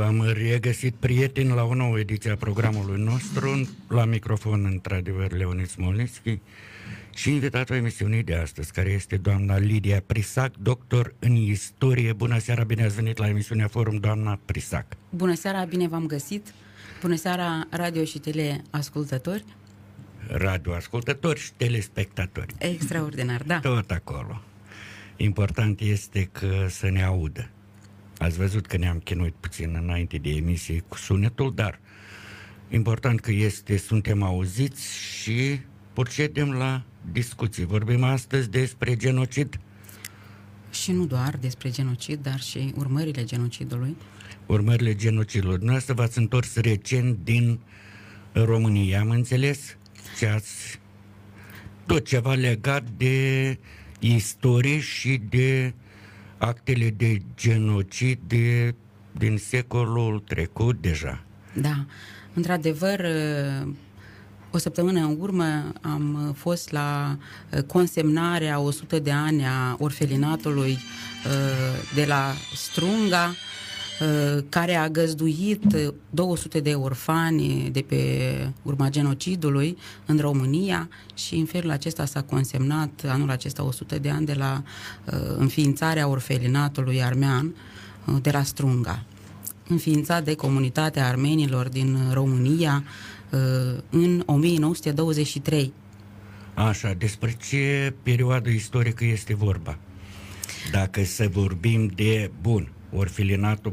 V-am regăsit prieteni la o nouă ediție a programului nostru, la microfon, într-adevăr, Leonid Smolnitski și invitatul emisiunii de astăzi, care este doamna Lidia Prisac, doctor în istorie. Bună seara, bine ați venit la emisiunea Forum, doamna Prisac. Bună seara, bine v-am găsit. Bună seara, radio și teleascultători. Radioascultători și telespectatori. Extraordinar, da. Tot acolo. Important este că să ne audă. Ați văzut că ne-am chinuit puțin înainte de emisie cu sunetul, dar important că este, suntem auziți și procedem la discuții. Vorbim astăzi despre genocid. Și nu doar despre genocid, dar și urmările genocidului. Urmările genocidului. Dumneavoastră v-ați întors recent din România, am înțeles? Ce ați... Tot ceva legat de istorie și de actele de genocid de, din secolul trecut deja. Da, într-adevăr, o săptămână în urmă am fost la consemnarea 100 de ani a orfelinatului de la Strunga, Uh, care a găzduit 200 de orfani de pe urma genocidului în România și în felul acesta s-a consemnat anul acesta 100 de ani de la uh, înființarea orfelinatului armean uh, de la Strunga înființat de comunitatea armenilor din România în 1923. Așa, despre ce perioadă istorică este vorba? Dacă să vorbim de, bun, orfelinatul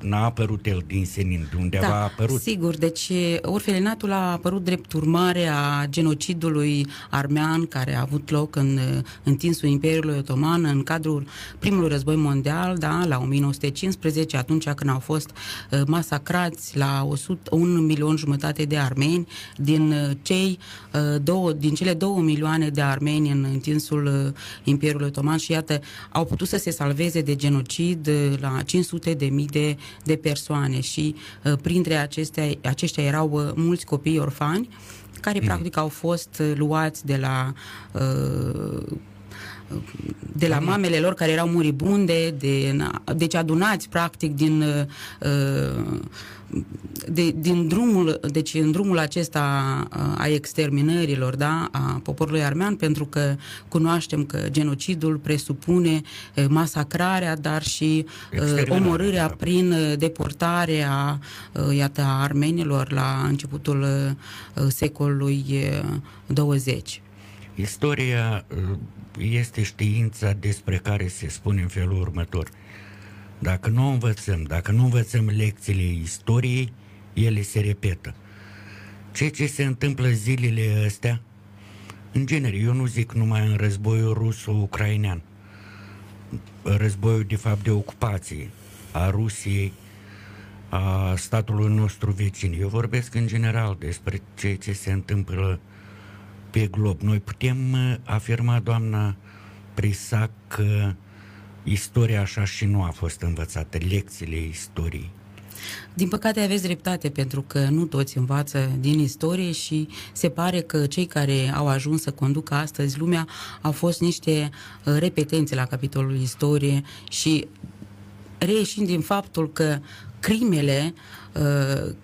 n-a apărut el din senin, de undeva da, a apărut. sigur, deci orfelinatul a apărut drept urmare a genocidului armean care a avut loc în întinsul Imperiului Otoman în cadrul primului război mondial, da, la 1915, atunci când au fost uh, masacrați la 100, un milion jumătate de armeni din uh, cei uh, două, din cele două milioane de armeni în întinsul Imperiului Otoman și iată, au putut să se salveze de genocid la 500 de mii de, de persoane și uh, printre acestea, aceștia erau uh, mulți copii orfani care mm. practic au fost uh, luați de la de la mamele lor care erau muribunde, de, deci adunați practic din uh, de, din drumul, deci în drumul acesta a exterminărilor da, a poporului armean, pentru că cunoaștem că genocidul presupune masacrarea, dar și omorârea prin deportare a, iată, a armenilor la începutul secolului 20. Istoria este știința despre care se spune în felul următor – dacă nu învățăm, dacă nu învățăm lecțiile istoriei, ele se repetă. Ceea ce se întâmplă zilele astea, în genere, eu nu zic numai în războiul ruso-ucrainean, războiul de fapt de ocupație a Rusiei, a statului nostru vecin. Eu vorbesc în general despre ceea ce se întâmplă pe glob. Noi putem uh, afirma, doamna Prisac, că istoria așa și nu a fost învățată, lecțiile istoriei. Din păcate aveți dreptate, pentru că nu toți învață din istorie și se pare că cei care au ajuns să conducă astăzi lumea au fost niște uh, repetențe la capitolul istorie și reieșind din faptul că crimele uh,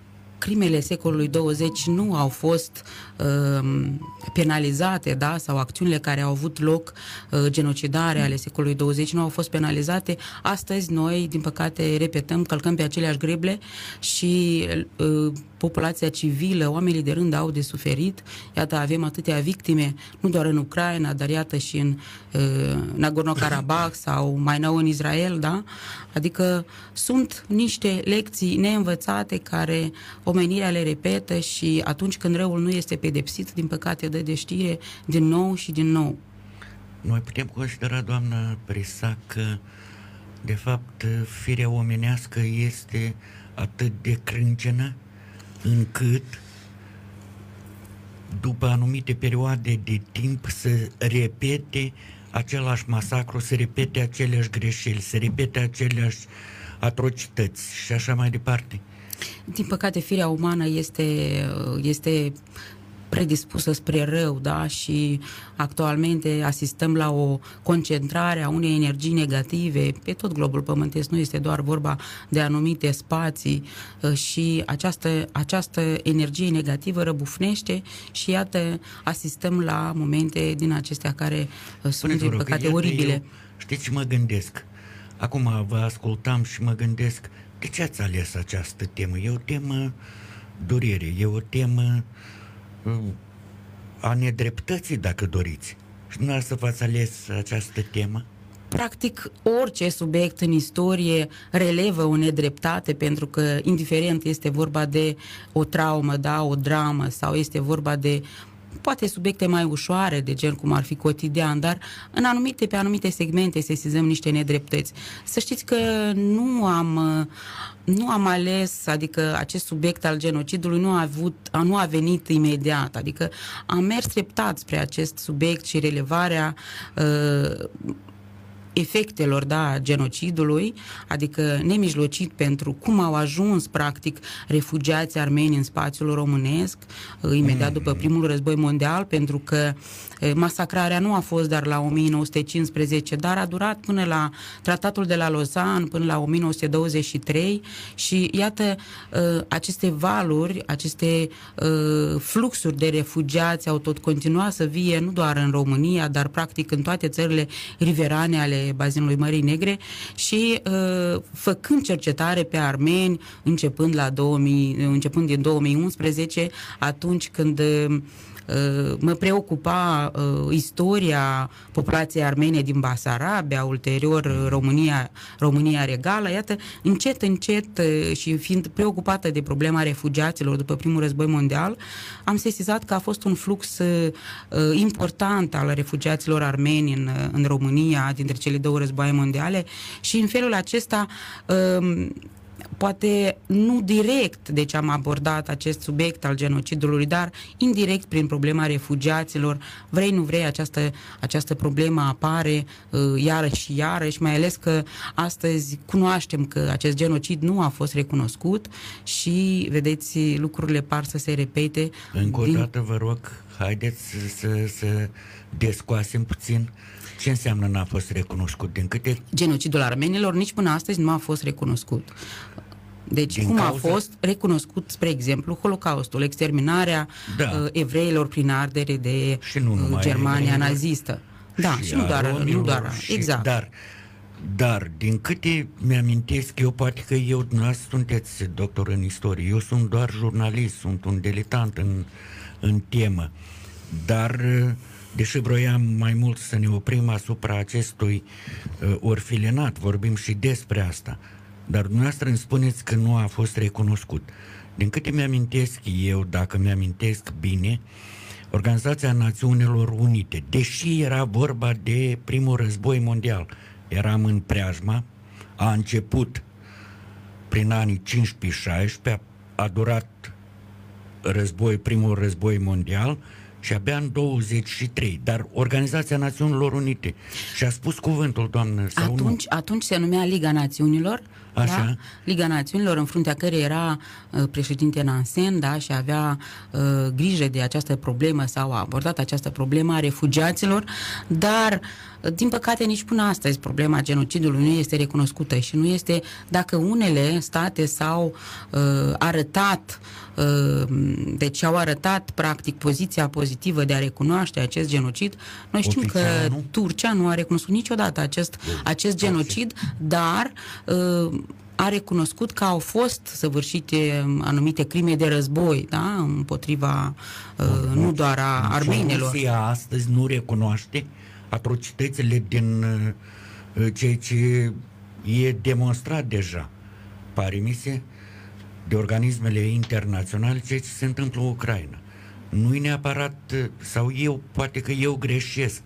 crimele secolului 20 nu au fost uh, penalizate, da, sau acțiunile care au avut loc, uh, genocidare ale secolului 20 nu au fost penalizate, astăzi noi, din păcate, repetăm, călcăm pe aceleași greble și uh, populația civilă, oamenii de rând au de suferit. Iată, avem atâtea victime, nu doar în Ucraina, dar iată și în uh, Nagorno-Karabakh sau mai nou în Israel, da? Adică sunt niște lecții neînvățate care omenirea le repetă și atunci când răul nu este pedepsit, din păcate dă de știre din nou și din nou. Noi putem considera, doamnă Prisac, că de fapt firea omenească este atât de crâncenă încât după anumite perioade de timp să repete același masacru, să repete aceleași greșeli, să repete aceleași atrocități și așa mai departe. Din păcate, firea umană este, este predispusă spre rău, da, și actualmente asistăm la o concentrare a unei energii negative pe tot globul pământesc, nu este doar vorba de anumite spații uh, și această, această energie negativă răbufnește și iată, asistăm la momente din acestea care uh, sunt, din păcate, oribile. Eu, știți ce mă gândesc? Acum vă ascultam și mă gândesc, de ce ați ales această temă? E o temă durere, e o temă uh, a nedreptății, dacă doriți. Și nu să v-ați ales această temă? Practic, orice subiect în istorie relevă o nedreptate, pentru că, indiferent este vorba de o traumă, da, o dramă, sau este vorba de poate subiecte mai ușoare, de gen cum ar fi cotidian, dar în anumite, pe anumite segmente sesizăm niște nedreptăți. Să știți că nu am, nu am ales, adică acest subiect al genocidului nu a, avut, nu a venit imediat, adică am mers treptat spre acest subiect și relevarea uh, efectelor da, genocidului, adică nemijlocit pentru cum au ajuns practic refugiații armeni în spațiul românesc uh, imediat după mm. primul război mondial, pentru că uh, masacrarea nu a fost doar la 1915, dar a durat până la tratatul de la Lausanne, până la 1923 și iată uh, aceste valuri, aceste fluxuri de refugiați au tot continuat să vie nu doar în România, dar practic în toate țările riverane ale bazinului Mării Negre și uh, făcând cercetare pe armeni începând, la 2000, începând din 2011, atunci când uh, Uh, mă preocupa uh, istoria populației armene din Basarabia, ulterior uh, România, România regală. Iată, încet, încet și fiind preocupată de problema refugiaților după primul război mondial, am sesizat că a fost un flux important al refugiaților armeni în, în România dintre cele două războaie mondiale și în felul acesta poate nu direct, deci am abordat acest subiect al genocidului, dar indirect prin problema refugiaților, vrei, nu vrei, această, această problemă apare uh, iarăși și iarăși, mai ales că astăzi cunoaștem că acest genocid nu a fost recunoscut și, vedeți, lucrurile par să se repete. Încă o din... dată, vă rog, haideți să, să, să descoasem puțin ce înseamnă n-a fost recunoscut? Din câte... Genocidul armenilor nici până astăzi nu a fost recunoscut. Deci, Din cum cauza... a fost recunoscut, spre exemplu, Holocaustul, exterminarea da. uh, evreilor prin ardere de și nu uh, Germania evreilor, nazistă. Da, și, și nu doar, nu doar și, exact. Dar, dar, din câte mi-amintesc eu, poate că eu, dumneavoastră, sunteți doctor în istorie, eu sunt doar jurnalist, sunt un diletant în, în temă, dar uh, deși vroiam mai mult să ne oprim asupra acestui uh, orfilenat, vorbim și despre asta, dar dumneavoastră îmi spuneți că nu a fost recunoscut. Din câte mi-amintesc eu, dacă mi-amintesc bine, Organizația Națiunilor Unite, deși era vorba de primul război mondial, eram în preajma, a început prin anii 15-16, a durat război, primul război mondial și abia în 23, dar Organizația Națiunilor Unite și-a spus cuvântul, doamnă, sau atunci, nu? Atunci se numea Liga Națiunilor, Așa. Da? Liga Națiunilor, în fruntea care era uh, președinte Nansen, da, și avea uh, grijă de această problemă sau a abordat această problemă a refugiaților, dar uh, din păcate nici până astăzi problema genocidului nu este recunoscută și nu este dacă unele state s-au uh, arătat uh, deci au arătat practic poziția pozitivă de a recunoaște acest genocid. Noi știm Oficial, că nu? Turcia nu a recunoscut niciodată acest, acest genocid, dar uh, a recunoscut că au fost săvârșite anumite crime de război, da, împotriva uh, nu doar a armenilor. Rusia astăzi nu recunoaște atrocitățile din uh, ceea ce e demonstrat deja, pare mi se, de organismele internaționale, ceea ce se întâmplă în Ucraina. Nu-i neapărat, uh, sau eu, poate că eu greșesc,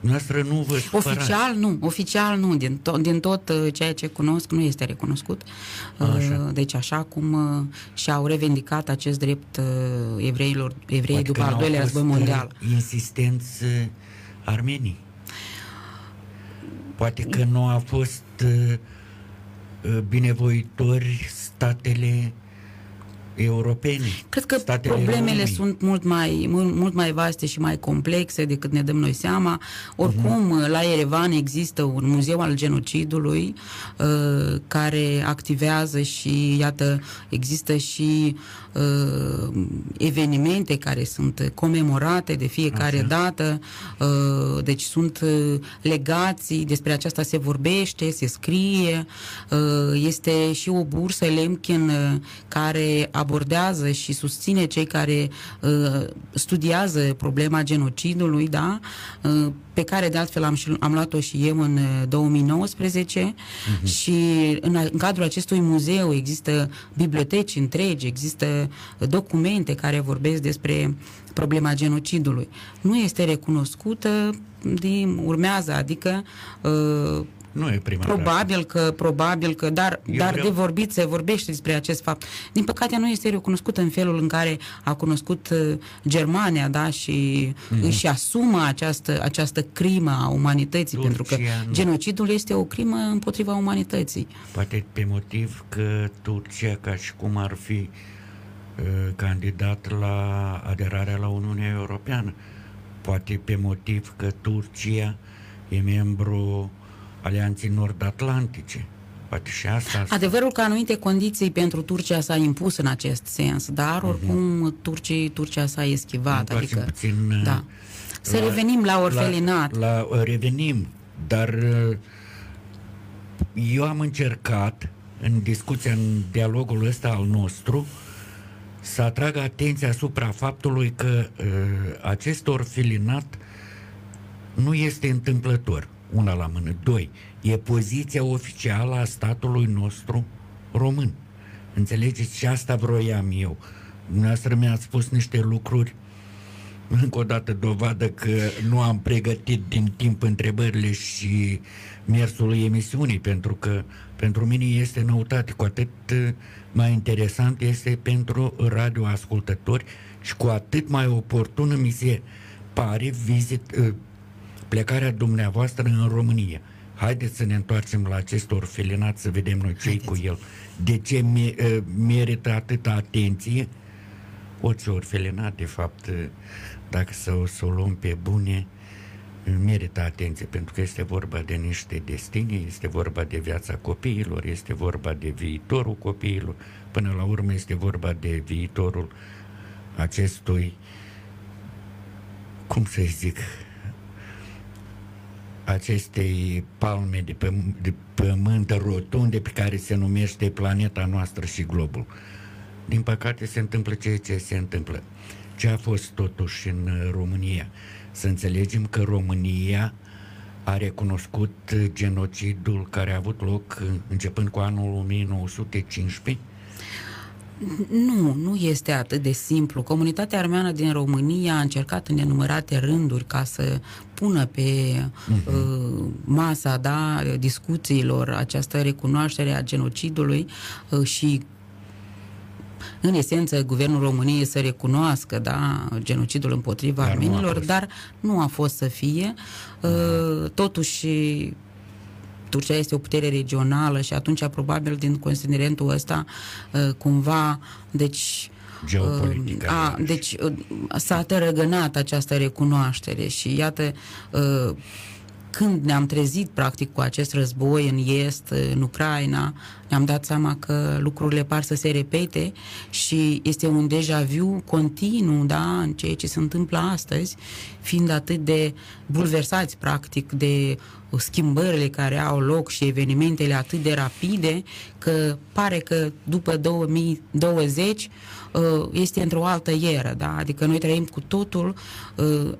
Noastră nu vă supărați. Oficial nu, oficial nu, din, to- din tot uh, ceea ce cunosc nu este recunoscut. Așa. Uh, deci așa cum uh, și-au revendicat acest drept evreilor, evrei după al doilea război mondial. insistenți armenii. Poate că nu a fost binevoitori statele europene. Cred că problemele lumii. sunt mult mai, mult, mult mai vaste și mai complexe decât ne dăm noi seama. Oricum, uh-huh. la Erevan există un muzeu al genocidului uh, care activează și, iată, există și uh, evenimente care sunt comemorate de fiecare Așa. dată, uh, deci sunt uh, legații, despre aceasta se vorbește, se scrie, uh, este și o bursă Lemkin uh, care abordează și susține cei care uh, studiază problema genocidului, da? Uh, pe care de altfel am, am luat-o și eu în 2019 uh-huh. Mhm. și în, în cadrul acestui muzeu există biblioteci întregi, există documente care vorbesc despre problema genocidului. Nu este recunoscută, din, urmează, adică uh, nu e prima Probabil dată. că, probabil că, dar, dar vreau... de vorbit se vorbește despre acest fapt. Din păcate nu este recunoscut în felul în care a cunoscut uh, Germania, da, și mm-hmm. își asumă această, această crimă a umanității, Turcia, pentru că nu. genocidul este o crimă împotriva umanității. Poate pe motiv că Turcia, ca și cum ar fi uh, candidat la aderarea la Uniunea Europeană, poate pe motiv că Turcia e membru alianței nord-atlantice. Poate și asta... Adevărul că anumite condiții pentru Turcia s-a impus în acest sens, dar mhm. oricum uh-huh. Turcii, Turcia s-a eschivat. Adică, puțin, da. Să la, revenim la orfelinat. La, la, uh, revenim, dar uh, eu am încercat în discuția, în dialogul ăsta al nostru, să atrag atenția asupra faptului că uh, acest orfelinat nu este întâmplător una la mână. Doi, e poziția oficială a statului nostru român. Înțelegeți? Și asta vroiam eu. Dumneavoastră mi-ați spus niște lucruri încă o dată dovadă că nu am pregătit din timp întrebările și mersul emisiunii, pentru că pentru mine este noutate, cu atât mai interesant este pentru radioascultători și cu atât mai oportună mi se pare vizit, plecarea dumneavoastră în România. Haideți să ne întoarcem la acest orfelinat să vedem noi ce cu el. De ce ă, merită atâta atenție? Orice orfelinat, de fapt, ă, dacă să o, să o luăm pe bune, ă, merită atenție, pentru că este vorba de niște destini, este vorba de viața copiilor, este vorba de viitorul copiilor, până la urmă este vorba de viitorul acestui, cum să zic, acestei palme de, păm- de pământ rotunde pe care se numește planeta noastră și globul. Din păcate se întâmplă ceea ce se întâmplă. Ce a fost totuși în România? Să înțelegem că România a recunoscut genocidul care a avut loc începând cu anul 1915 nu, nu este atât de simplu. Comunitatea armeană din România a încercat în nenumărate rânduri ca să pună pe uh-huh. uh, masa da, discuțiilor această recunoaștere a genocidului uh, și în esență, guvernul României să recunoască da, genocidul împotriva dar armenilor, nu dar nu a fost să fie. Uh, totuși, Turcia este o putere regională și atunci probabil din considerentul ăsta uh, cumva deci Geopolitica. Uh, a, deci uh, s-a tărăgănat această recunoaștere și iată când ne-am trezit practic cu acest război în Est, în Ucraina, ne-am dat seama că lucrurile par să se repete și este un deja vu continuu, da, în ceea ce se întâmplă astăzi, fiind atât de bulversați practic de schimbările care au loc și evenimentele atât de rapide, că pare că după 2020 uh, este într-o altă eră, da? Adică noi trăim cu totul uh,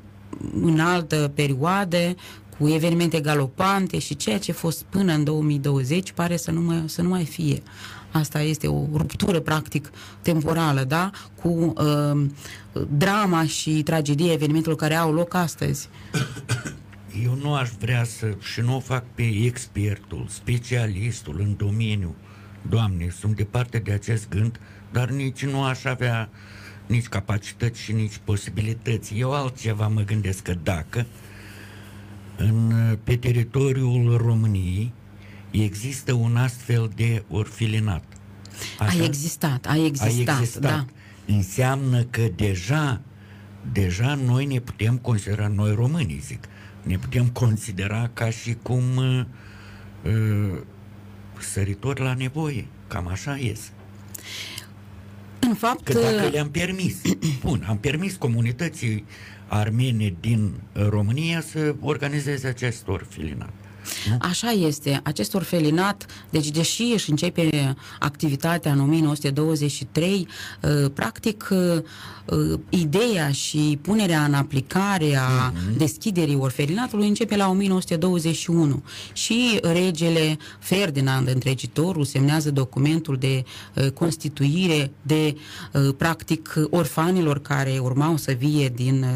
în altă perioadă, cu evenimente galopante și ceea ce a fost până în 2020 pare să nu mai, să nu mai fie. Asta este o ruptură, practic, temporală, da? Cu uh, drama și tragedia evenimentelor care au loc astăzi. Eu nu aș vrea să, și nu o fac pe expertul, specialistul în domeniu. Doamne, sunt departe de acest gând, dar nici nu aș avea nici capacități și nici posibilități. Eu altceva mă gândesc că dacă în, pe teritoriul României există un astfel de orfilinat Așa? A existat, a existat, a existat. da. Înseamnă că deja, deja noi ne putem considera, noi românii zic, ne putem considera ca și cum uh, uh, săritor la nevoie. Cam așa este. În fapt... Că dacă uh, le-am permis, bun, am permis comunității armene din România să organizeze acest orfelinat. Nu? Așa este. Acest orfelinat, deci deși își începe activitatea în 1923, uh, practic uh, uh, ideea și punerea în aplicare a uh-huh. deschiderii orfelinatului începe la 1921 și regele Ferdinand Întregitorul semnează documentul de constituire de practic orfanilor care urmau să vie din,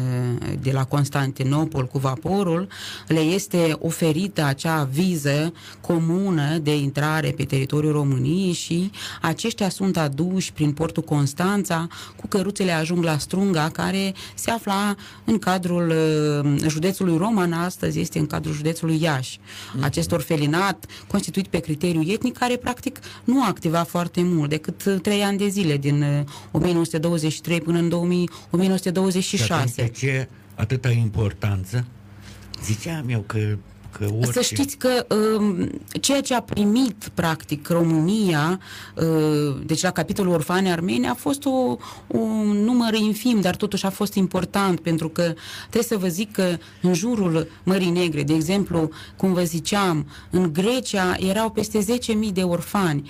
de la Constantinopol cu vaporul, le este oferită acea viză comună de intrare pe teritoriul României și aceștia sunt aduși prin portul Constanța, cu căruțele ajung la Strunga, care se afla în cadrul uh, județului Roman, astăzi este în cadrul județului Iași. Mm-hmm. Acest orfelinat, constituit pe criteriu etnic, care practic nu activa foarte mult, decât trei ani de zile, din 1923 uh, până în 2000, 1926. De ce atâta importanță? Ziceam eu că că orice... Să știți că uh, ceea ce a primit, practic, România, uh, deci la capitolul orfane armeni, a fost o, un număr infim, dar totuși a fost important, pentru că trebuie să vă zic că în jurul Mării Negre, de exemplu, cum vă ziceam, în Grecia erau peste 10.000 de orfani,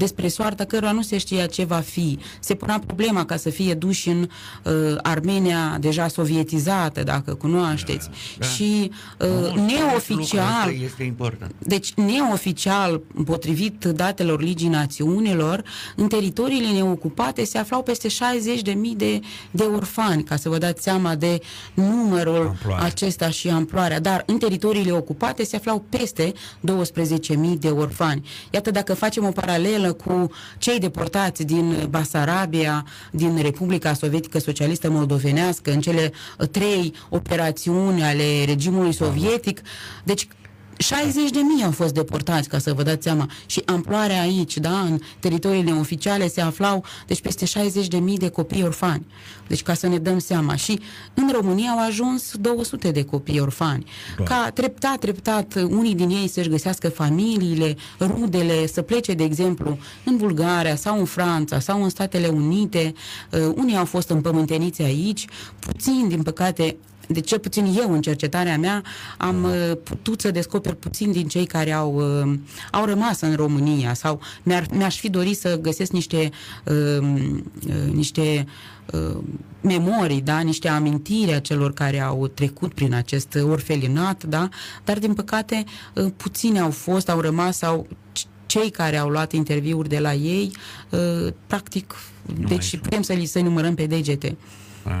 despre soarta căruia nu se știa ce va fi. Se punea problema ca să fie duși în uh, Armenia deja sovietizată, dacă cunoașteți. Da, da. Și uh, neoficial... Este important. Deci, neoficial, potrivit datelor Ligii Națiunilor, în teritoriile neocupate se aflau peste 60.000 de, de orfani, ca să vă dați seama de numărul Amploare. acesta și amploarea. Dar în teritoriile ocupate se aflau peste 12.000 de orfani. Iată, dacă facem o paralelă cu cei deportați din Basarabia, din Republica Sovietică Socialistă Moldovenească, în cele trei operațiuni ale regimului sovietic. Deci 60 de mii au fost deportați, ca să vă dați seama. Și amploarea aici, da, în teritoriile oficiale se aflau, deci peste 60 de mii de copii orfani. Deci ca să ne dăm seama. Și în România au ajuns 200 de copii orfani. Doar. Ca treptat, treptat, unii din ei să-și găsească familiile, rudele, să plece, de exemplu, în Bulgaria sau în Franța sau în Statele Unite. Uh, unii au fost împământeniți aici, puțin, din păcate, de cel puțin eu în cercetarea mea am uh, putut să descoper puțin din cei care au, uh, au rămas în România sau mi-ar, mi-aș fi dorit să găsesc niște, uh, uh, niște uh, memorii, da, niște amintiri a celor care au trecut prin acest orfelinat, da, dar din păcate uh, puțini au fost, au rămas sau cei care au luat interviuri de la ei, uh, practic, nu deci putem să li să numărăm pe degete.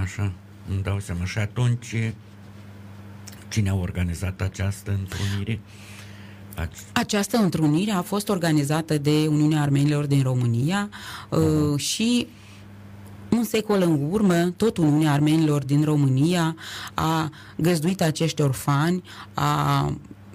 Așa îmi dau seama. Și atunci, cine a organizat această întrunire? Această întrunire a fost organizată de Uniunea Armenilor din România uh-huh. și un secol în urmă, tot Uniunea Armenilor din România a găzduit acești orfani, a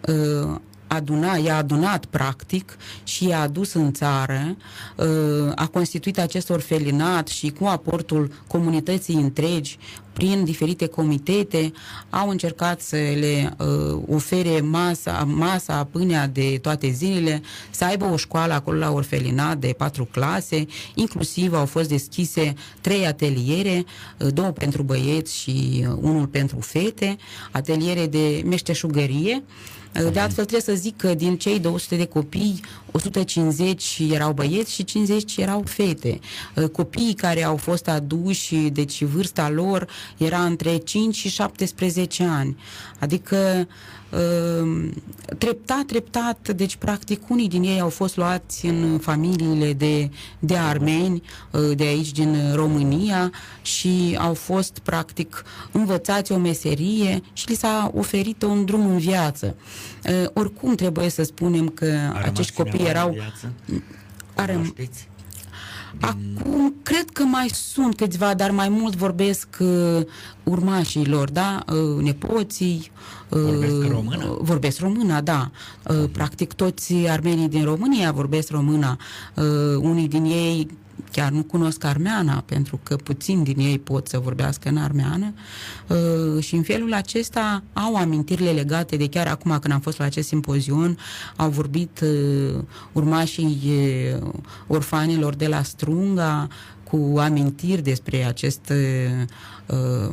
uh, aduna, i-a adunat practic și i-a adus în țară, uh, a constituit acest orfelinat și cu aportul comunității întregi, prin diferite comitete, au încercat să le uh, ofere masa, masa, pâinea de toate zilele, să aibă o școală acolo la orfelinat de patru clase, inclusiv au fost deschise trei ateliere, uh, două pentru băieți și uh, unul pentru fete, ateliere de meșteșugărie, de altfel trebuie să zic că din cei 200 de copii, 150 erau băieți și 50 erau fete. Copiii care au fost aduși, deci vârsta lor era între 5 și 17 ani. Adică Ehm, treptat, treptat, deci practic unii din ei au fost luați în familiile de, de armeni eh, de aici din România și au fost practic învățați o meserie și li s-a oferit un drum în viață. Eh, oricum trebuie să spunem că acești copii erau... Are, Acum, cred că mai sunt câțiva, dar mai mult vorbesc uh, urmașii lor, da? Uh, nepoții. Uh, vorbesc română? Uh, vorbesc română, da. Uh, practic toți armenii din România vorbesc română. Uh, unii din ei chiar nu cunosc armeana, pentru că puțin din ei pot să vorbească în armeană. Uh, și în felul acesta au amintirile legate de chiar acum când am fost la acest simpozion, au vorbit uh, urmașii uh, orfanilor de la Strunga, cu amintiri despre acest uh,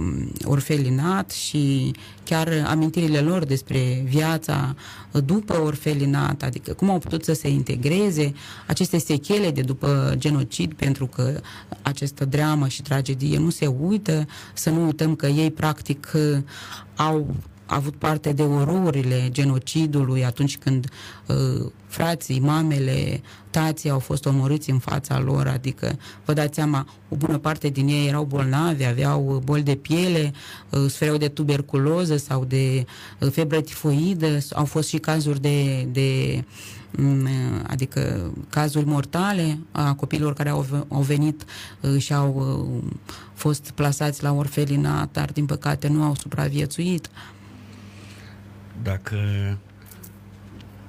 orfelinat și chiar amintirile lor despre viața după orfelinat, adică cum au putut să se integreze aceste sechele de după genocid, pentru că această dramă și tragedie nu se uită, să nu uităm că ei practic au avut parte de ororile genocidului atunci când uh, frații, mamele, tații au fost omorâți în fața lor, adică vă dați seama, o bună parte din ei erau bolnavi, aveau boli de piele, uh, sufereau de tuberculoză sau de uh, febră tifoidă, au fost și cazuri de, de mm, adică cazuri mortale a copiilor care au, au venit uh, și au uh, fost plasați la orfelinat, dar din păcate nu au supraviețuit. Dacă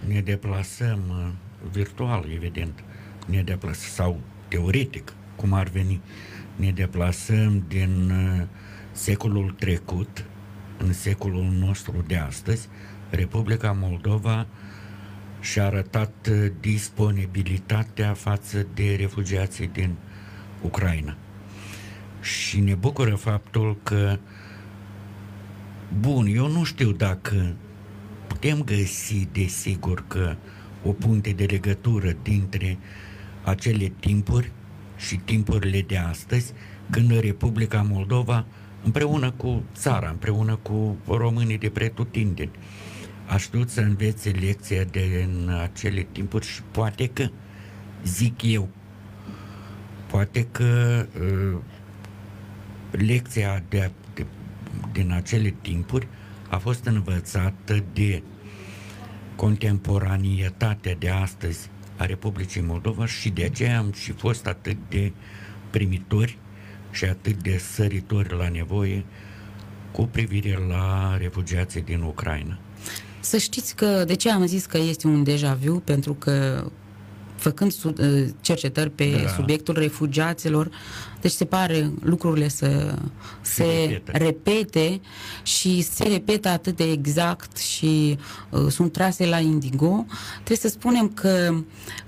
ne deplasăm uh, virtual, evident, ne deplasăm, sau teoretic, cum ar veni, ne deplasăm din uh, secolul trecut în secolul nostru de astăzi, Republica Moldova și-a arătat uh, disponibilitatea față de refugiații din Ucraina. Și ne bucură faptul că, bun, eu nu știu dacă putem găsi, desigur, că o punte de legătură dintre acele timpuri și timpurile de astăzi, când Republica Moldova, împreună cu țara, împreună cu românii de pretutindeni, a știut să învețe lecția de în acele timpuri și poate că, zic eu, poate că uh, lecția de, de, din acele timpuri a fost învățată de contemporanietatea de astăzi a Republicii Moldova și de aceea am și fost atât de primitori și atât de săritori la nevoie cu privire la refugiații din Ucraina. Să știți că, de ce am zis că este un deja vu? Pentru că făcând uh, cercetări pe da. subiectul refugiaților, deci se pare lucrurile să se, se repete. repete și se repetă atât de exact și uh, sunt trase la indigo. Trebuie să spunem că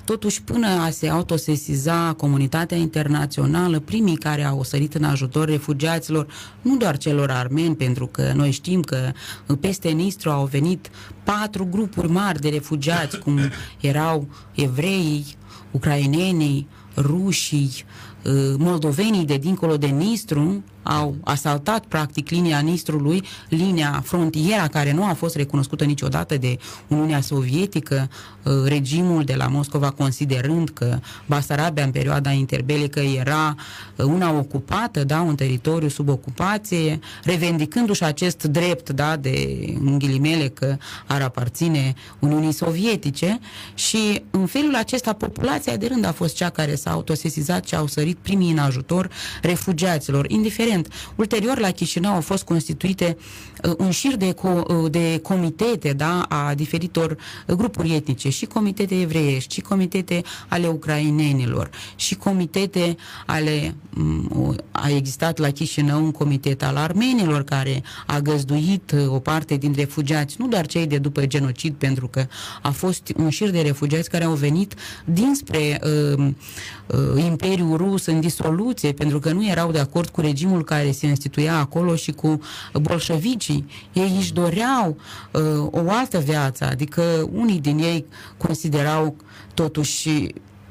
totuși până a se autosesiza comunitatea internațională, primii care au sărit în ajutor refugiaților, nu doar celor armeni, pentru că noi știm că peste Nistru au venit patru grupuri mari de refugiați, cum erau evreii, ucrainenii, rușii, uh, moldovenii de dincolo de Nistru, au asaltat practic linia Nistrului, linia frontiera care nu a fost recunoscută niciodată de Uniunea Sovietică, uh, regimul de la Moscova considerând că Basarabia în perioada interbelică era uh, una ocupată, da, un teritoriu sub ocupație, revendicându-și acest drept, da, de în ghilimele că ar aparține Uniunii Sovietice. Și în felul acesta populația de rând a fost cea care s-a autosesizat și au sărit primii în ajutor refugiaților, indiferent evident. Ulterior, la Chișinău au fost constituite uh, un șir de, co- uh, de comitete da, a diferitor uh, grupuri etnice, și comitete evreiești, și comitete ale ucrainenilor, și comitete ale... Um, a existat la Chișinău un comitet al armenilor care a găzduit o parte din refugiați, nu doar cei de după genocid, pentru că a fost un șir de refugiați care au venit dinspre uh, uh, Imperiul Rus în disoluție, pentru că nu erau de acord cu regimul care se instituia acolo și cu bolșevicii. Ei își doreau uh, o altă viață, adică unii din ei considerau totuși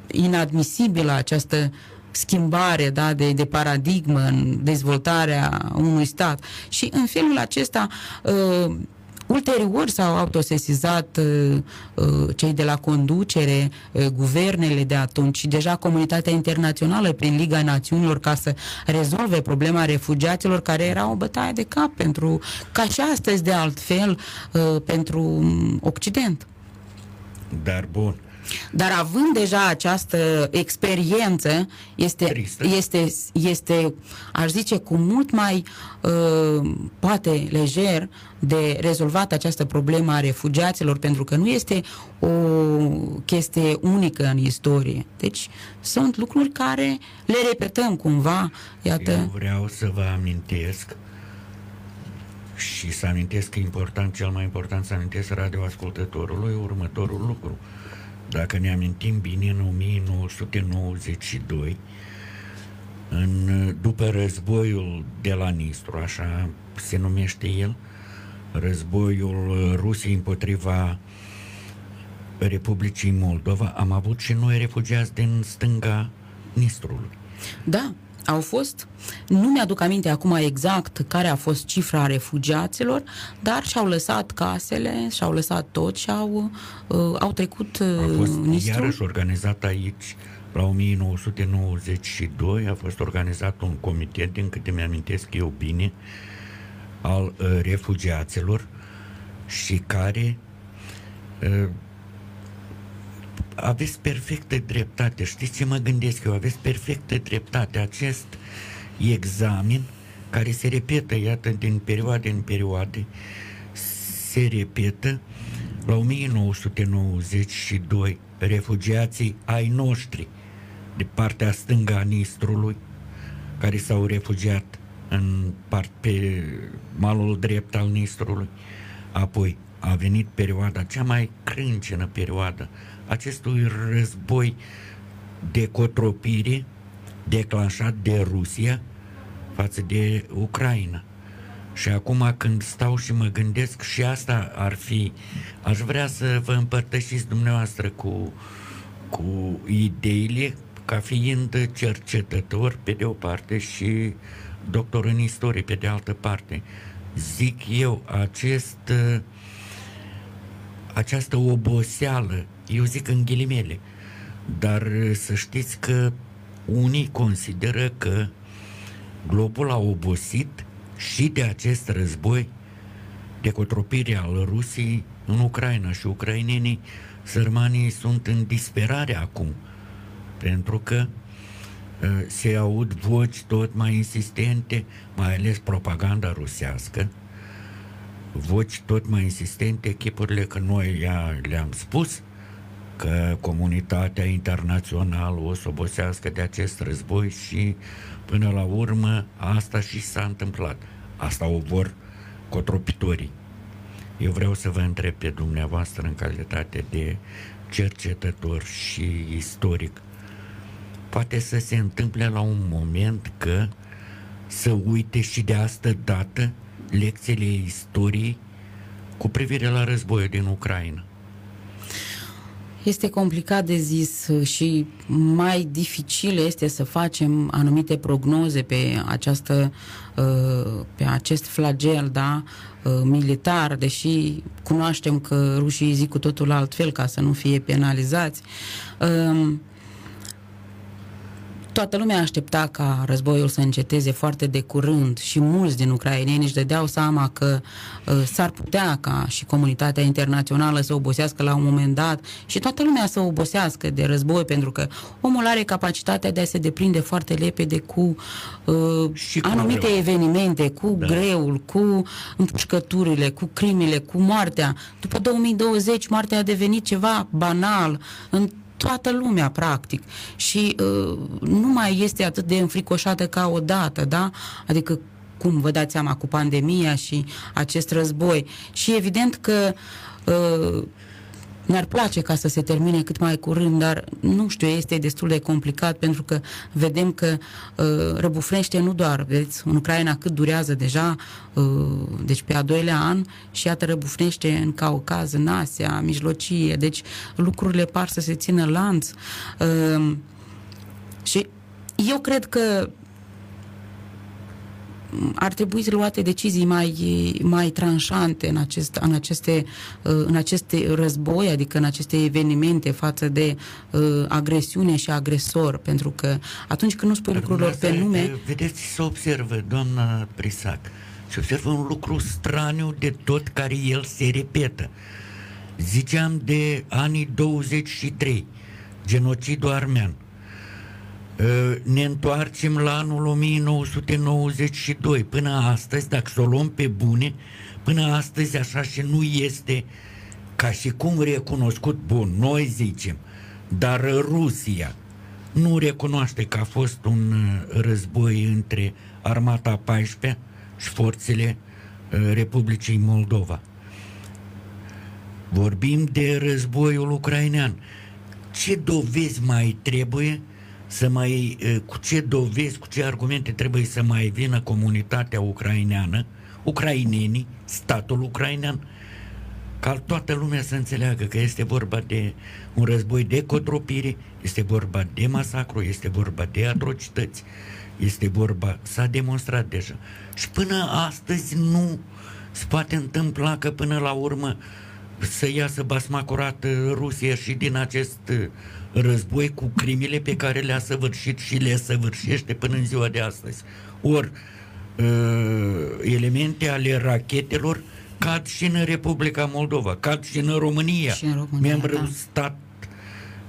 inadmisibilă această schimbare da, de, de paradigmă în dezvoltarea unui stat. Și în felul acesta uh, Ulterior s-au autosesizat uh, uh, cei de la conducere, uh, guvernele de atunci și deja comunitatea internațională prin Liga Națiunilor ca să rezolve problema refugiaților care era o bătaie de cap pentru, ca și astăzi de altfel, uh, pentru um, Occident. Dar bun, Dar având deja această experiență, este, este, este, aș zice, cu mult mai uh, poate lejer de rezolvat această problemă a refugiaților, pentru că nu este o chestie unică în istorie. Deci sunt lucruri care le repetăm cumva. Iată. Eu vreau să vă amintesc și să amintesc important, cel mai important, să amintesc radioascultătorului următorul lucru. Dacă ne amintim bine, în 1992, în, după războiul de la Nistru, așa se numește el, războiul Rusiei împotriva Republicii Moldova, am avut și noi refugiați din stânga Nistrului. Da, au fost, nu mi-aduc aminte acum exact care a fost cifra refugiaților, dar și-au lăsat casele, și-au lăsat tot și au, uh, au trecut uh, A fost Nistru. iarăși organizat aici, la 1992, a fost organizat un comitet, din câte mi-amintesc eu bine, al uh, refugiaților și care uh, aveți perfectă dreptate. Știți ce mă gândesc eu? Aveți perfectă dreptate. Acest examen care se repetă, iată, din perioade în perioade, se repetă la 1992 refugiații ai noștri de partea stângă a Nistrului care s-au refugiat în part, pe malul drept al Nistrului. Apoi a venit perioada, cea mai crâncenă perioadă acestui război de cotropire declanșat de Rusia față de Ucraina. Și acum când stau și mă gândesc și asta ar fi, aș vrea să vă împărtășiți dumneavoastră cu, cu ideile ca fiind cercetător pe de o parte și doctor în istorie pe de altă parte. Zic eu, acest, această oboseală eu zic în ghilimele, dar uh, să știți că unii consideră că globul a obosit și de acest război de cotropire al Rusiei în Ucraina și ucrainenii sărmanii sunt în disperare acum pentru că uh, se aud voci tot mai insistente, mai ales propaganda rusească, voci tot mai insistente, echipurile că noi le-am spus, că comunitatea internațională o să obosească de acest război și până la urmă asta și s-a întâmplat. Asta o vor cotropitorii. Eu vreau să vă întreb pe dumneavoastră în calitate de cercetător și istoric. Poate să se întâmple la un moment că să uite și de asta dată lecțiile istoriei cu privire la războiul din Ucraina. Este complicat de zis și mai dificil este să facem anumite prognoze pe această uh, pe acest flagel da, uh, militar, deși cunoaștem că rușii zic cu totul altfel ca să nu fie penalizați. Um, Toată lumea aștepta ca războiul să înceteze foarte de curând și mulți din ucraineni își dădeau seama că uh, s-ar putea ca și comunitatea internațională să obosească la un moment dat și toată lumea să obosească de război pentru că omul are capacitatea de a se deprinde foarte lepede cu uh, și anumite greu. evenimente, cu da. greul, cu împușcăturile, cu crimile, cu moartea. După 2020 moartea a devenit ceva banal în toată lumea, practic. Și uh, nu mai este atât de înfricoșată ca odată, da? Adică cum vă dați seama cu pandemia și acest război. Și evident că uh, ne-ar place ca să se termine cât mai curând, dar nu știu, este destul de complicat pentru că vedem că uh, răbufnește nu doar, vedeți, în Ucraina cât durează deja, uh, deci pe a doilea an și iată răbufnește în Caucaz, în Asia, mijlocie, deci lucrurile par să se țină lanț. Uh, și eu cred că ar trebui luate decizii mai, mai tranșante în, acest, în, aceste, uh, în aceste război, adică în aceste evenimente față de uh, agresiune și agresor, pentru că atunci când nu spui lucrurilor pe nume... Vedeți, să observă, doamna Prisac, se observă un lucru straniu de tot care el se repetă. Ziceam de anii 23, genocidul armean. Uh, ne întoarcem la anul 1992. Până astăzi, dacă să o luăm pe bune, până astăzi așa și nu este ca și cum recunoscut, bun, noi zicem, dar Rusia nu recunoaște că a fost un uh, război între armata 14 și forțele uh, Republicii Moldova. Vorbim de războiul ucrainean. Ce dovezi mai trebuie să mai, cu ce dovezi, cu ce argumente trebuie să mai vină comunitatea ucraineană, ucrainenii, statul ucrainean, ca toată lumea să înțeleagă că este vorba de un război de cotropire, este vorba de masacru, este vorba de atrocități, este vorba, s-a demonstrat deja. Și până astăzi nu se poate întâmpla că până la urmă să iasă basma curată Rusia și din acest război cu crimile pe care le-a săvârșit și le săvârșește până în ziua de astăzi. Ori uh, elemente ale rachetelor cad și în Republica Moldova, cad și în România, și în România membru da. stat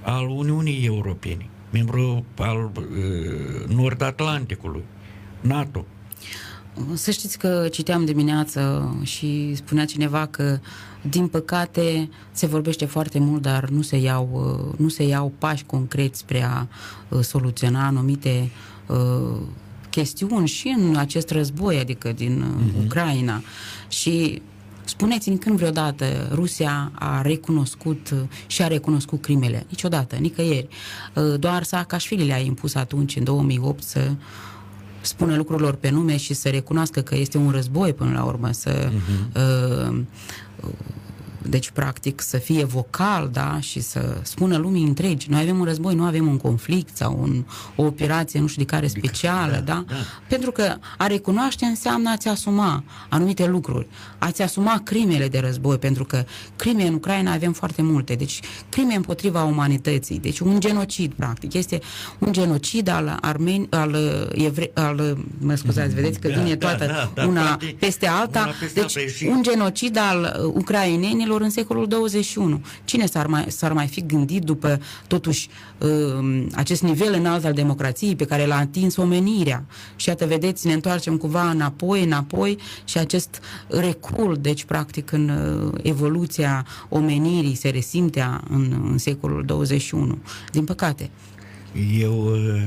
al Uniunii Europene, membru al uh, Nord-Atlanticului, NATO. Să știți că citeam dimineață și spunea cineva că din păcate se vorbește foarte mult, dar nu se iau, uh, nu se iau pași concreți spre a uh, soluționa anumite uh, chestiuni și în acest război, adică din uh-huh. Ucraina. Și Spuneți-mi când vreodată Rusia a recunoscut și a recunoscut crimele? Niciodată, nicăieri. Doar Saakashvili le-a impus atunci, în 2008, să spună lucrurilor pe nume și să recunoască că este un război până la urmă, să uh-huh. uh, deci practic să fie vocal, da, și să spună lumii întregi, noi avem un război, nu avem un conflict sau un, o operație nu știu de care specială, da, da? da? Pentru că a recunoaște înseamnă a-ți asuma anumite lucruri, a-ți asuma crimele de război, pentru că crime în Ucraina avem foarte multe, deci crime împotriva umanității, deci un genocid, practic, este un genocid al armeni, al, uh, evre, al uh, mă scuzați, vedeți că da, vine toată da, da, da, una peste alta, una peste deci alta, un genocid al uh, ucrainenilor oamenilor în secolul 21. Cine s-ar mai, s-ar mai fi gândit după, totuși, uh, acest nivel înalt al democrației pe care l-a atins omenirea? Și iată, vedeți, ne întoarcem cumva înapoi, înapoi și acest recul, deci, practic, în uh, evoluția omenirii se resimtea în, în secolul 21. Din păcate. Eu... Uh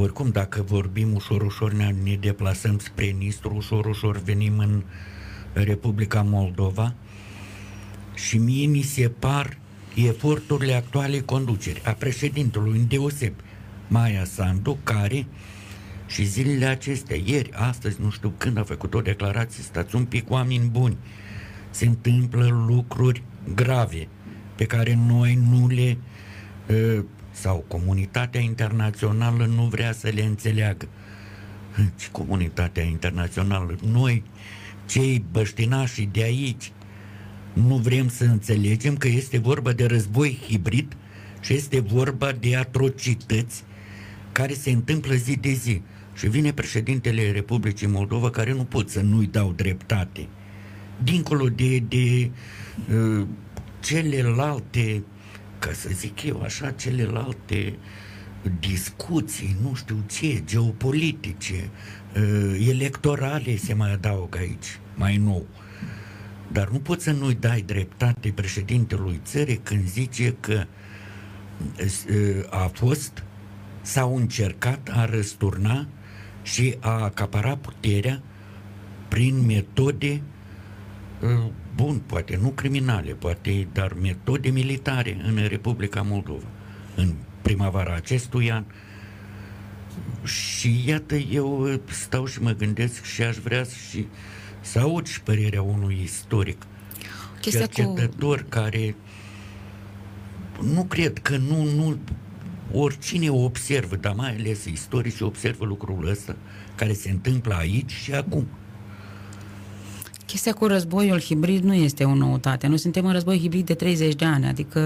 oricum, dacă vorbim ușor, ușor ne, ne deplasăm spre Nistru, ușor, ușor venim în Republica Moldova și mie mi se par eforturile actuale conduceri a președintelui deoseb Maia Sandu, care și zilele acestea, ieri, astăzi, nu știu când a făcut o declarație, stați un pic oameni buni, se întâmplă lucruri grave pe care noi nu le ă, sau comunitatea internațională nu vrea să le înțeleagă. Și comunitatea internațională, noi, cei băștinași de aici, nu vrem să înțelegem că este vorba de război hibrid și este vorba de atrocități care se întâmplă zi de zi. Și vine președintele Republicii Moldova care nu pot să nu-i dau dreptate. Dincolo de, de uh, celelalte, ca să zic eu așa, celelalte discuții, nu știu ce, geopolitice, uh, electorale se mai adaugă aici, mai nou. Uh, dar nu poți să nu-i dai dreptate președintelui țării când zice că a fost, s-au încercat a răsturna și a acapara puterea prin metode bun, poate nu criminale, poate, dar metode militare în Republica Moldova. În primăvara acestui an, și iată, eu stau și mă gândesc și aș vrea și să aud și părerea unui istoric, Chestia cercetător cu... care nu cred că nu, nu oricine observă, dar mai ales istorici observă lucrul ăsta care se întâmplă aici și acum. Chestia cu războiul hibrid nu este o noutate. Noi suntem în război hibrid de 30 de ani, adică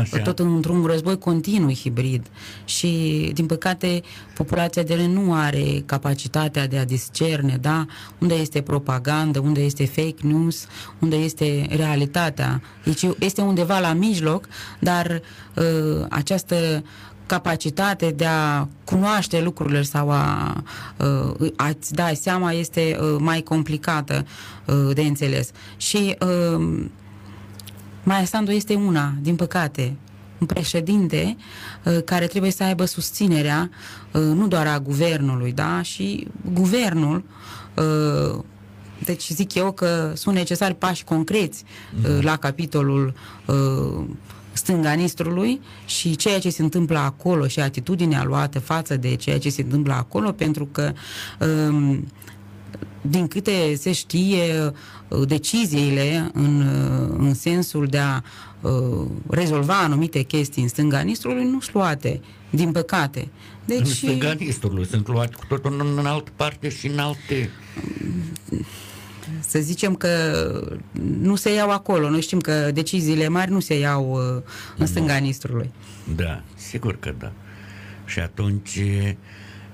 Așa. tot într-un război continuu hibrid. Și, din păcate, populația de nu are capacitatea de a discerne, da? Unde este propagandă, unde este fake news, unde este realitatea. Deci este undeva la mijloc, dar uh, această capacitate de a cunoaște lucrurile sau a, uh, a-ți da seama este uh, mai complicată uh, de înțeles. Și Maia Sandu este una, din păcate, un președinte care trebuie să aibă susținerea nu doar a guvernului, da, și guvernul deci zic eu că sunt necesari pași concreți mm. la capitolul stânga Nistrului și ceea ce se întâmplă acolo și atitudinea luată față de ceea ce se întâmplă acolo, pentru că um, din câte se știe, uh, deciziile în, uh, în sensul de a uh, rezolva anumite chestii în stânga Nistrului nu sunt luate, din păcate. Deci, în stânga Nistrului sunt luate cu totul în, în altă parte și în alte să zicem că nu se iau acolo. Noi știm că deciziile mari nu se iau uh, în stânga Nistrului. Da, sigur că da. Și atunci,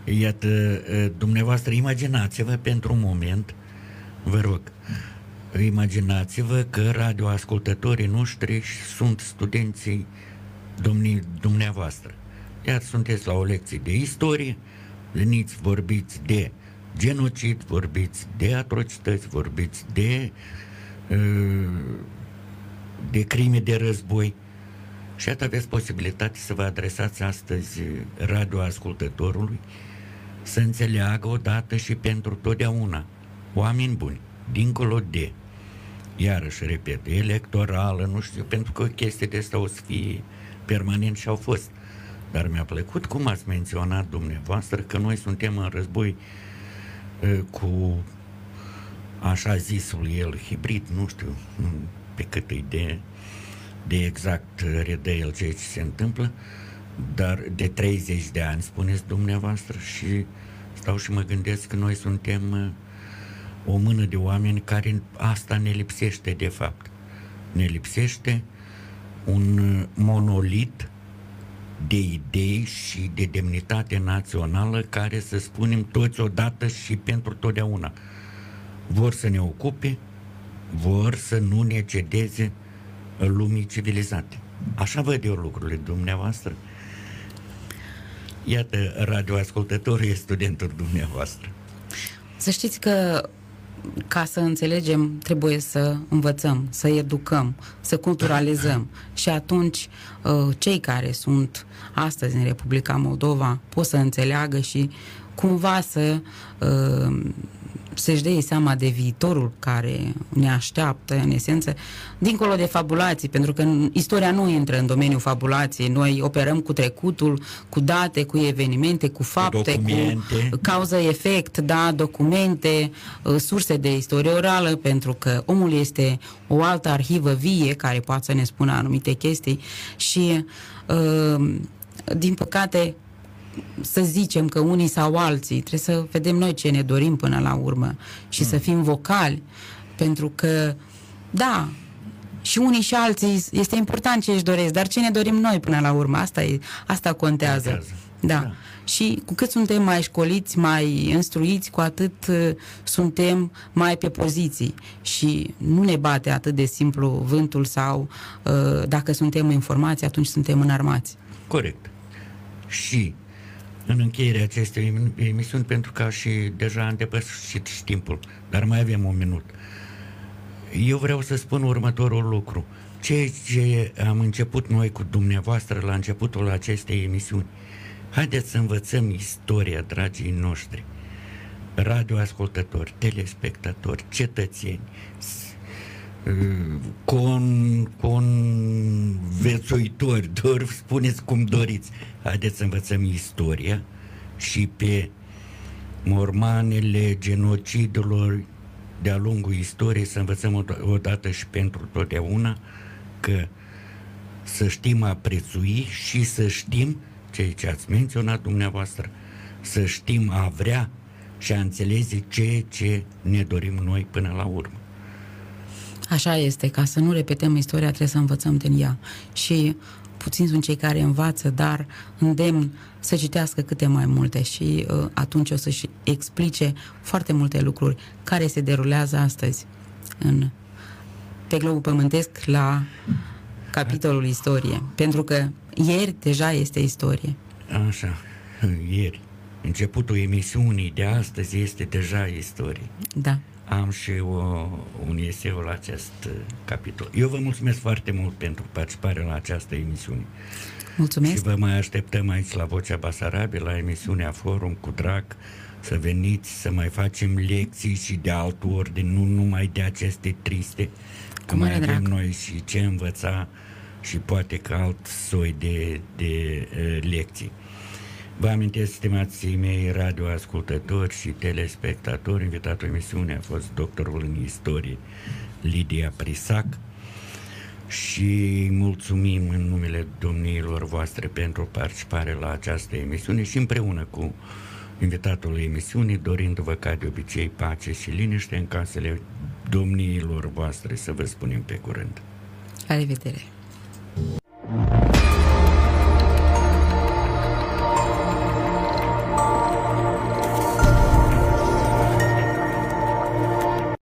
iată, uh, dumneavoastră, imaginați-vă pentru un moment, vă rog, imaginați-vă că radioascultătorii noștri sunt studenții domnii dumneavoastră. Iar sunteți la o lecție de istorie, veniți, vorbiți de genocid, vorbiți de atrocități, vorbiți de, uh, de crime de război. Și atât aveți posibilitate să vă adresați astăzi radioascultătorului să înțeleagă odată și pentru totdeauna oameni buni, dincolo de, iarăși repet, electorală, nu știu, pentru că o chestie de asta o să fie permanent și au fost. Dar mi-a plăcut cum ați menționat dumneavoastră că noi suntem în război cu așa zisul el hibrid, nu știu pe cât e de, de exact redă el ceea ce se întâmplă, dar de 30 de ani, spuneți dumneavoastră, și stau și mă gândesc că noi suntem o mână de oameni care asta ne lipsește de fapt. Ne lipsește un monolit de idei și de demnitate națională care să spunem toți odată și pentru totdeauna. Vor să ne ocupe, vor să nu ne cedeze lumii civilizate. Așa văd eu lucrurile dumneavoastră. Iată, radioascultătorul e studentul dumneavoastră. Să știți că ca să înțelegem, trebuie să învățăm, să educăm, să culturalizăm. Și atunci, uh, cei care sunt astăzi în Republica Moldova pot să înțeleagă și cumva să uh, să-și dea seama de viitorul care ne așteaptă, în esență, dincolo de fabulații, pentru că istoria nu intră în domeniul fabulației. Noi operăm cu trecutul, cu date, cu evenimente, cu fapte, documente. cu cauză-efect, da, documente, uh, surse de istorie orală, pentru că omul este o altă arhivă vie care poate să ne spună anumite chestii și, uh, din păcate, să zicem că unii sau alții, trebuie să vedem noi ce ne dorim până la urmă și mm. să fim vocali, pentru că, da, și unii și alții, este important ce își doresc, dar ce ne dorim noi până la urmă, asta, e, asta contează. contează. Da. da. Și cu cât suntem mai școliți, mai instruiți, cu atât uh, suntem mai pe poziții și nu ne bate atât de simplu vântul sau uh, dacă suntem informați, atunci suntem înarmați. Corect. Și în încheierea acestei emisiuni, pentru că și deja am depășit și timpul, dar mai avem un minut. Eu vreau să spun următorul lucru. Ceea ce am început noi cu dumneavoastră la începutul acestei emisiuni, haideți să învățăm istoria, dragii noștri, radioascultători, telespectatori, cetățeni, con, convețuitori, doar spuneți cum doriți. Haideți să învățăm istoria și pe mormanele genocidelor de-a lungul istoriei să învățăm odată și pentru totdeauna că să știm a prețui și să știm ceea ce ați menționat dumneavoastră, să știm a vrea și a înțelege ceea ce ne dorim noi până la urmă. Așa este, ca să nu repetăm istoria, trebuie să învățăm din ea. Și puțini sunt cei care învață, dar îndemn să citească câte mai multe și uh, atunci o să-și explice foarte multe lucruri care se derulează astăzi în, pe globul pământesc la capitolul istorie. Pentru că ieri deja este istorie. Așa, ieri. Începutul emisiunii de astăzi este deja istorie. Da. Am și o, un eseu la acest uh, capitol. Eu vă mulțumesc foarte mult pentru participarea la această emisiune. Mulțumesc. Și vă mai așteptăm aici la Vocea Basarabie, la emisiunea Forum cu drag, să veniți să mai facem lecții și de alt ordine, nu numai de aceste triste, că mai avem drag. noi și ce învăța și poate că alt soi de, de uh, lecții. Vă amintesc, stimații mei radioascultători și telespectatori, invitatul emisiunii a fost doctorul în istorie Lidia Prisac și mulțumim în numele domniilor voastre pentru participare la această emisiune și împreună cu invitatul emisiunii, dorindu-vă ca de obicei pace și liniște în casele domniilor voastre, să vă spunem pe curând. La revedere!